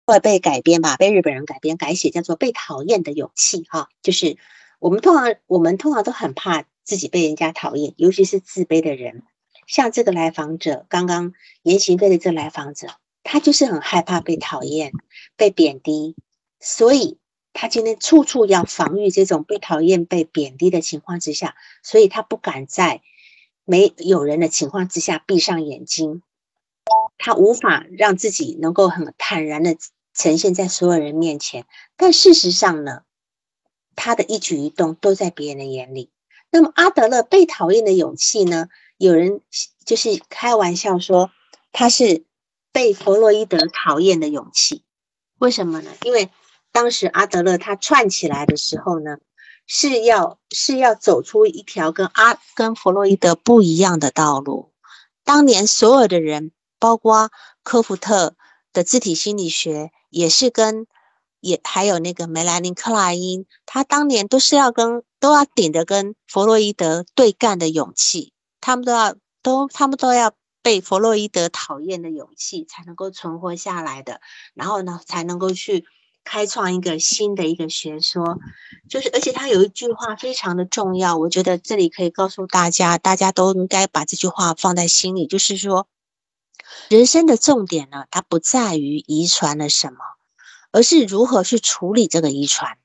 会被改编吧，被日本人改编改写，叫做《被讨厌的勇气》哈，就是我们通常我们通常都很怕自己被人家讨厌，尤其是自卑的人。像这个来访者，刚刚言行对的这来访者，他就是很害怕被讨厌、被贬低，所以他今天处处要防御这种被讨厌、被贬低的情况之下，所以他不敢在没有人的情况之下闭上眼睛。他无法让自己能够很坦然的呈现在所有人面前，但事实上呢，他的一举一动都在别人的眼里。那么阿德勒被讨厌的勇气呢？有人就是开玩笑说他是被弗洛伊德讨厌的勇气。为什么呢？因为当时阿德勒他串起来的时候呢，是要是要走出一条跟阿跟弗洛伊德不一样的道路。当年所有的人。包括科福特的自体心理学，也是跟也还有那个梅兰妮克莱因，他当年都是要跟都要顶着跟弗洛伊德对干的勇气，他们都要都他们都要被弗洛伊德讨厌的勇气才能够存活下来的，然后呢才能够去开创一个新的一个学说，就是而且他有一句话非常的重要，我觉得这里可以告诉大家，大家都应该把这句话放在心里，就是说。人生的重点呢，它不在于遗传了什么，而是如何去处理这个遗传，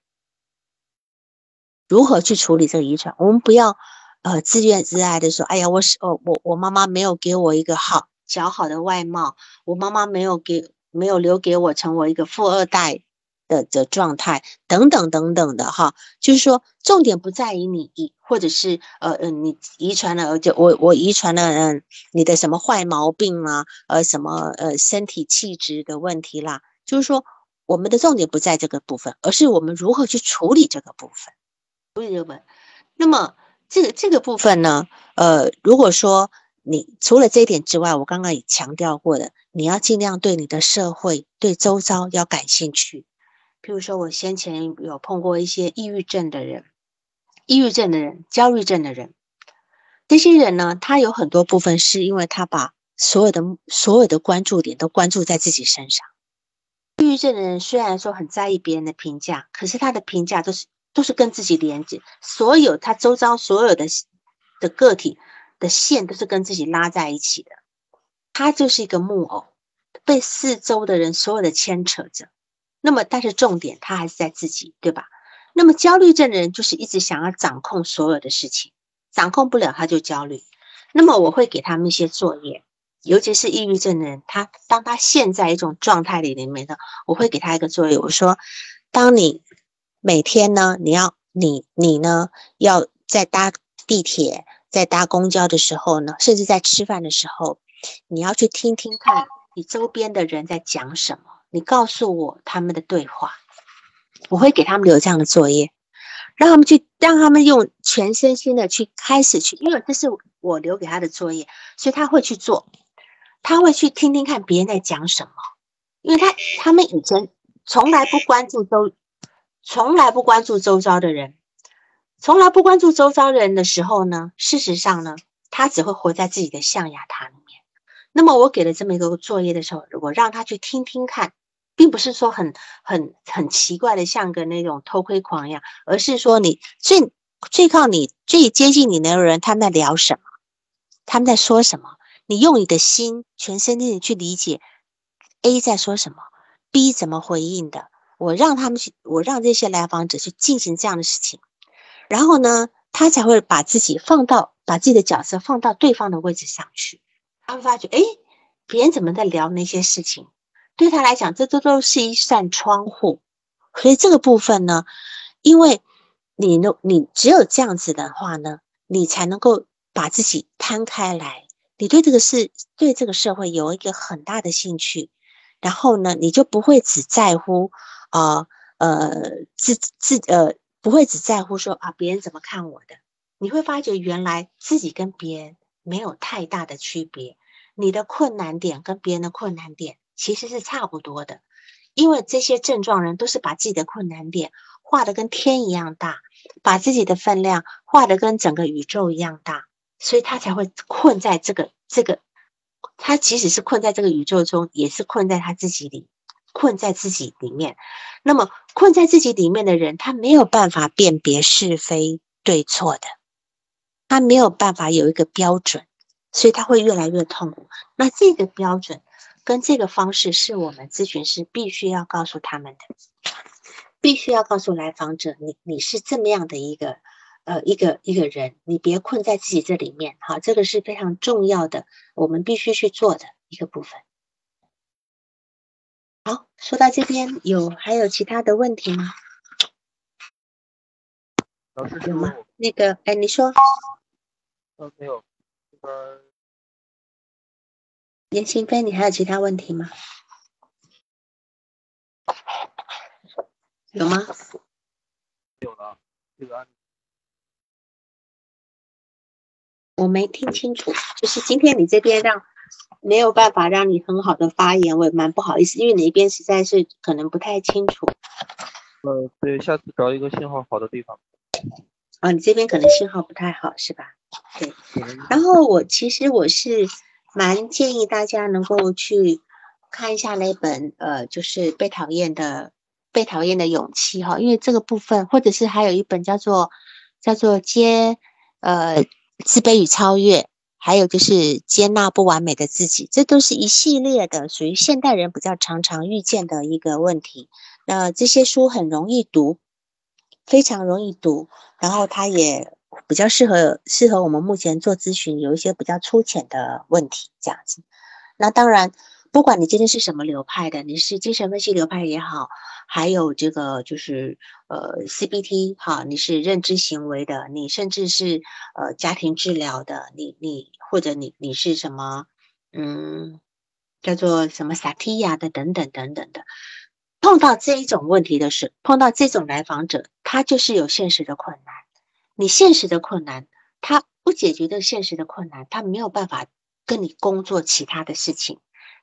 如何去处理这个遗传。我们不要呃自怨自艾的说，哎呀，我是哦我我妈妈没有给我一个好较好的外貌，我妈妈没有给没有留给我成为一个富二代。的的状态等等等等的哈，就是说重点不在于你遗，或者是呃呃你遗传了，就我我遗传了嗯你的什么坏毛病啊，呃什么呃身体气质的问题啦，就是说我们的重点不在这个部分，而是我们如何去处理这个部分，处理这个部分。那么这个这个部分呢，呃如果说你除了这一点之外，我刚刚也强调过的，你要尽量对你的社会对周遭要感兴趣。譬如说，我先前有碰过一些抑郁症的人，抑郁症的人、焦虑症的人，这些人呢，他有很多部分是因为他把所有的所有的关注点都关注在自己身上。抑郁症的人虽然说很在意别人的评价，可是他的评价都是都是跟自己连接，所有他周遭所有的的个体的线都是跟自己拉在一起的。他就是一个木偶，被四周的人所有的牵扯着。那么，但是重点他还是在自己，对吧？那么焦虑症的人就是一直想要掌控所有的事情，掌控不了他就焦虑。那么我会给他们一些作业，尤其是抑郁症的人，他当他陷在一种状态里里面呢，我会给他一个作业，我说：当你每天呢，你要你你呢要在搭地铁。在搭公交的时候呢，甚至在吃饭的时候，你要去听听看你周边的人在讲什么，你告诉我他们的对话。我会给他们留这样的作业，让他们去，让他们用全身心的去开始去，因为这是我留给他的作业，所以他会去做，他会去听听看别人在讲什么，因为他他们以前从来不关注周，从来不关注周遭的人，从来不关注周遭的人的时候呢，事实上呢，他只会活在自己的象牙塔里。那么我给了这么一个作业的时候，我让他去听听看。并不是说很很很奇怪的，像个那种偷窥狂一样，而是说你最最靠你最接近你的人，他们在聊什么，他们在说什么，你用你的心全身心的去理解 A 在说什么，B 怎么回应的，我让他们去，我让这些来访者去进行这样的事情，然后呢，他才会把自己放到把自己的角色放到对方的位置上去，他会发觉，哎，别人怎么在聊那些事情。对他来讲，这都都是一扇窗户，所以这个部分呢，因为你呢，你只有这样子的话呢，你才能够把自己摊开来，你对这个事，对这个社会有一个很大的兴趣，然后呢，你就不会只在乎啊呃自自呃不会只在乎说啊别人怎么看我的，你会发觉原来自己跟别人没有太大的区别，你的困难点跟别人的困难点。其实是差不多的，因为这些症状人都是把自己的困难点画的跟天一样大，把自己的分量画的跟整个宇宙一样大，所以他才会困在这个这个，他即使是困在这个宇宙中，也是困在他自己里，困在自己里面。那么困在自己里面的人，他没有办法辨别是非对错的，他没有办法有一个标准，所以他会越来越痛苦。那这个标准。跟这个方式是我们咨询师必须要告诉他们的，必须要告诉来访者，你你是这么样的一个呃一个一个人，你别困在自己这里面，好，这个是非常重要的，我们必须去做的一个部分。好，说到这边有还有其他的问题吗？老师有吗？那个，哎，你说。呃，没有，这边。严新飞，你还有其他问题吗？有吗？有了，这个我没听清楚，就是今天你这边让没有办法让你很好的发言，我也蛮不好意思，因为你那边实在是可能不太清楚。呃，对，下次找一个信号好的地方。啊，你这边可能信号不太好，是吧？对。然后我其实我是。蛮建议大家能够去看一下那本呃，就是被讨厌的被讨厌的勇气哈，因为这个部分，或者是还有一本叫做叫做接呃自卑与超越，还有就是接纳不完美的自己，这都是一系列的属于现代人比较常常遇见的一个问题。那这些书很容易读，非常容易读，然后它也。比较适合适合我们目前做咨询，有一些比较粗浅的问题这样子。那当然，不管你今天是什么流派的，你是精神分析流派也好，还有这个就是呃 CBT 哈，你是认知行为的，你甚至是呃家庭治疗的，你你或者你你是什么嗯叫做什么萨提亚的等等等等的，碰到这一种问题的是碰到这种来访者，他就是有现实的困难。你现实的困难，他不解决的现实的困难，他没有办法跟你工作其他的事情。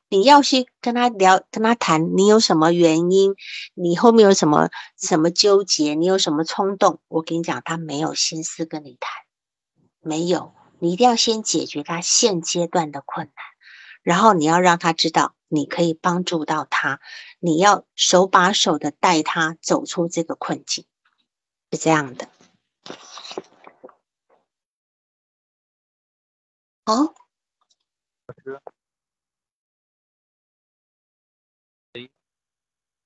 你要去跟他聊，跟他谈，你有什么原因？你后面有什么什么纠结？你有什么冲动？我跟你讲，他没有心思跟你谈，没有。你一定要先解决他现阶段的困难，然后你要让他知道你可以帮助到他，你要手把手的带他走出这个困境，是这样的。好，老师，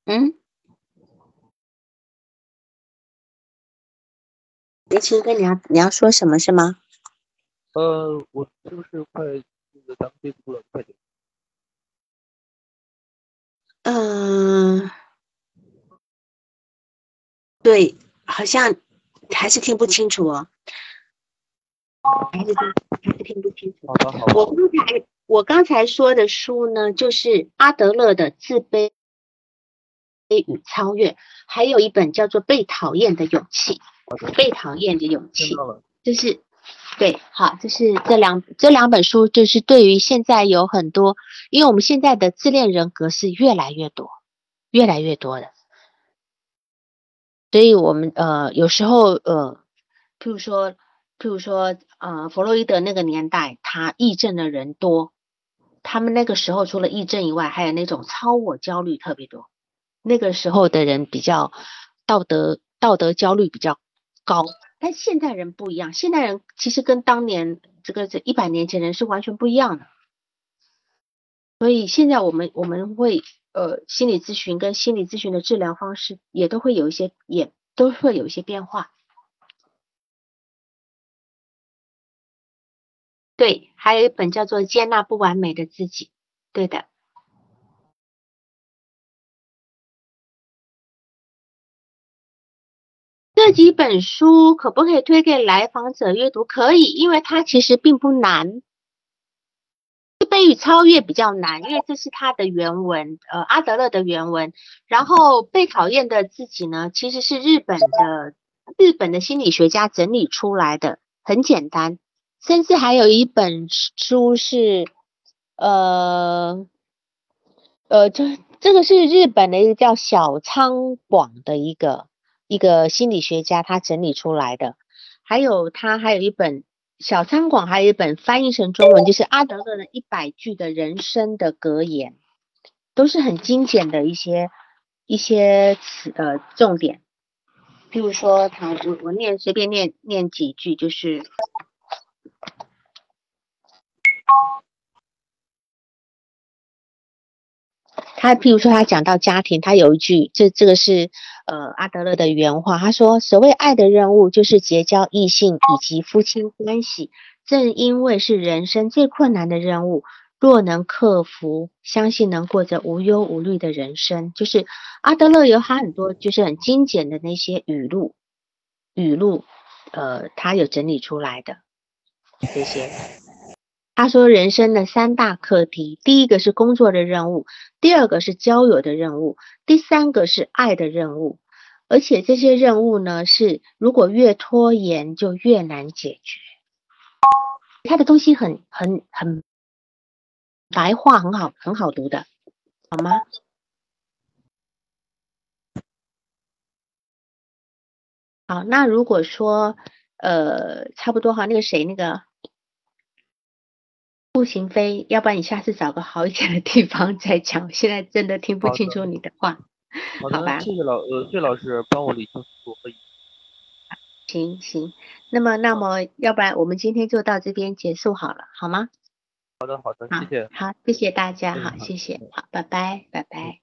嗯，林青哥，你要你要说什么是吗？呃，我是不是快那个咱们结束了？快点。嗯，对，好像还是听不清楚哦。还是还是听不清楚。好的，好的。我刚才我刚才说的书呢，就是阿德勒的《自卑与超越》，还有一本叫做《被讨厌的勇气》。被讨厌的勇气，就是对，好，就是这两这两本书，就是对于现在有很多，因为我们现在的自恋人格是越来越多，越来越多的，所以我们呃有时候呃，譬如说譬如说呃弗洛伊德那个年代，他癔症的人多，他们那个时候除了癔症以外，还有那种超我焦虑特别多，那个时候的人比较道德道德焦虑比较。高，但现代人不一样，现代人其实跟当年这个这一百年前人是完全不一样的，所以现在我们我们会呃心理咨询跟心理咨询的治疗方式也都会有一些也都会有一些变化。对，还有一本叫做《接纳不完美的自己》，对的。这几本书可不可以推给来访者阅读？可以，因为它其实并不难。自卑与超越比较难，因为这是他的原文，呃，阿德勒的原文。然后被讨厌的自己呢，其实是日本的日本的心理学家整理出来的，很简单。甚至还有一本书是，呃，呃，这这个是日本的一个叫小仓广的一个。一个心理学家他整理出来的，还有他还有一本小餐馆，还有一本翻译成中文，就是阿德勒的一百句的人生的格言，都是很精简的一些一些词呃重点。譬如说，我我念随便念念几句，就是。他譬如说，他讲到家庭，他有一句，这这个是呃阿德勒的原话，他说：“所谓爱的任务，就是结交异性以及夫妻关系。正因为是人生最困难的任务，若能克服，相信能过着无忧无虑的人生。”就是阿德勒有他很多就是很精简的那些语录，语录，呃，他有整理出来的这些。他说：“人生的三大课题，第一个是工作的任务，第二个是交友的任务，第三个是爱的任务。而且这些任务呢，是如果越拖延就越难解决。他的东西很很很白话，很好，很好读的，好吗？好，那如果说呃，差不多哈，那个谁，那个。”步行飞，要不然你下次找个好一点的地方 *laughs* 再讲。现在真的听不清楚你的话，好吧？谢谢老呃谢老师帮我理清楚可以。行行，那么那么要不然我们今天就到这边结束好了，好吗？好的好的，谢谢。好，谢谢大家，好谢谢，好，拜拜拜拜。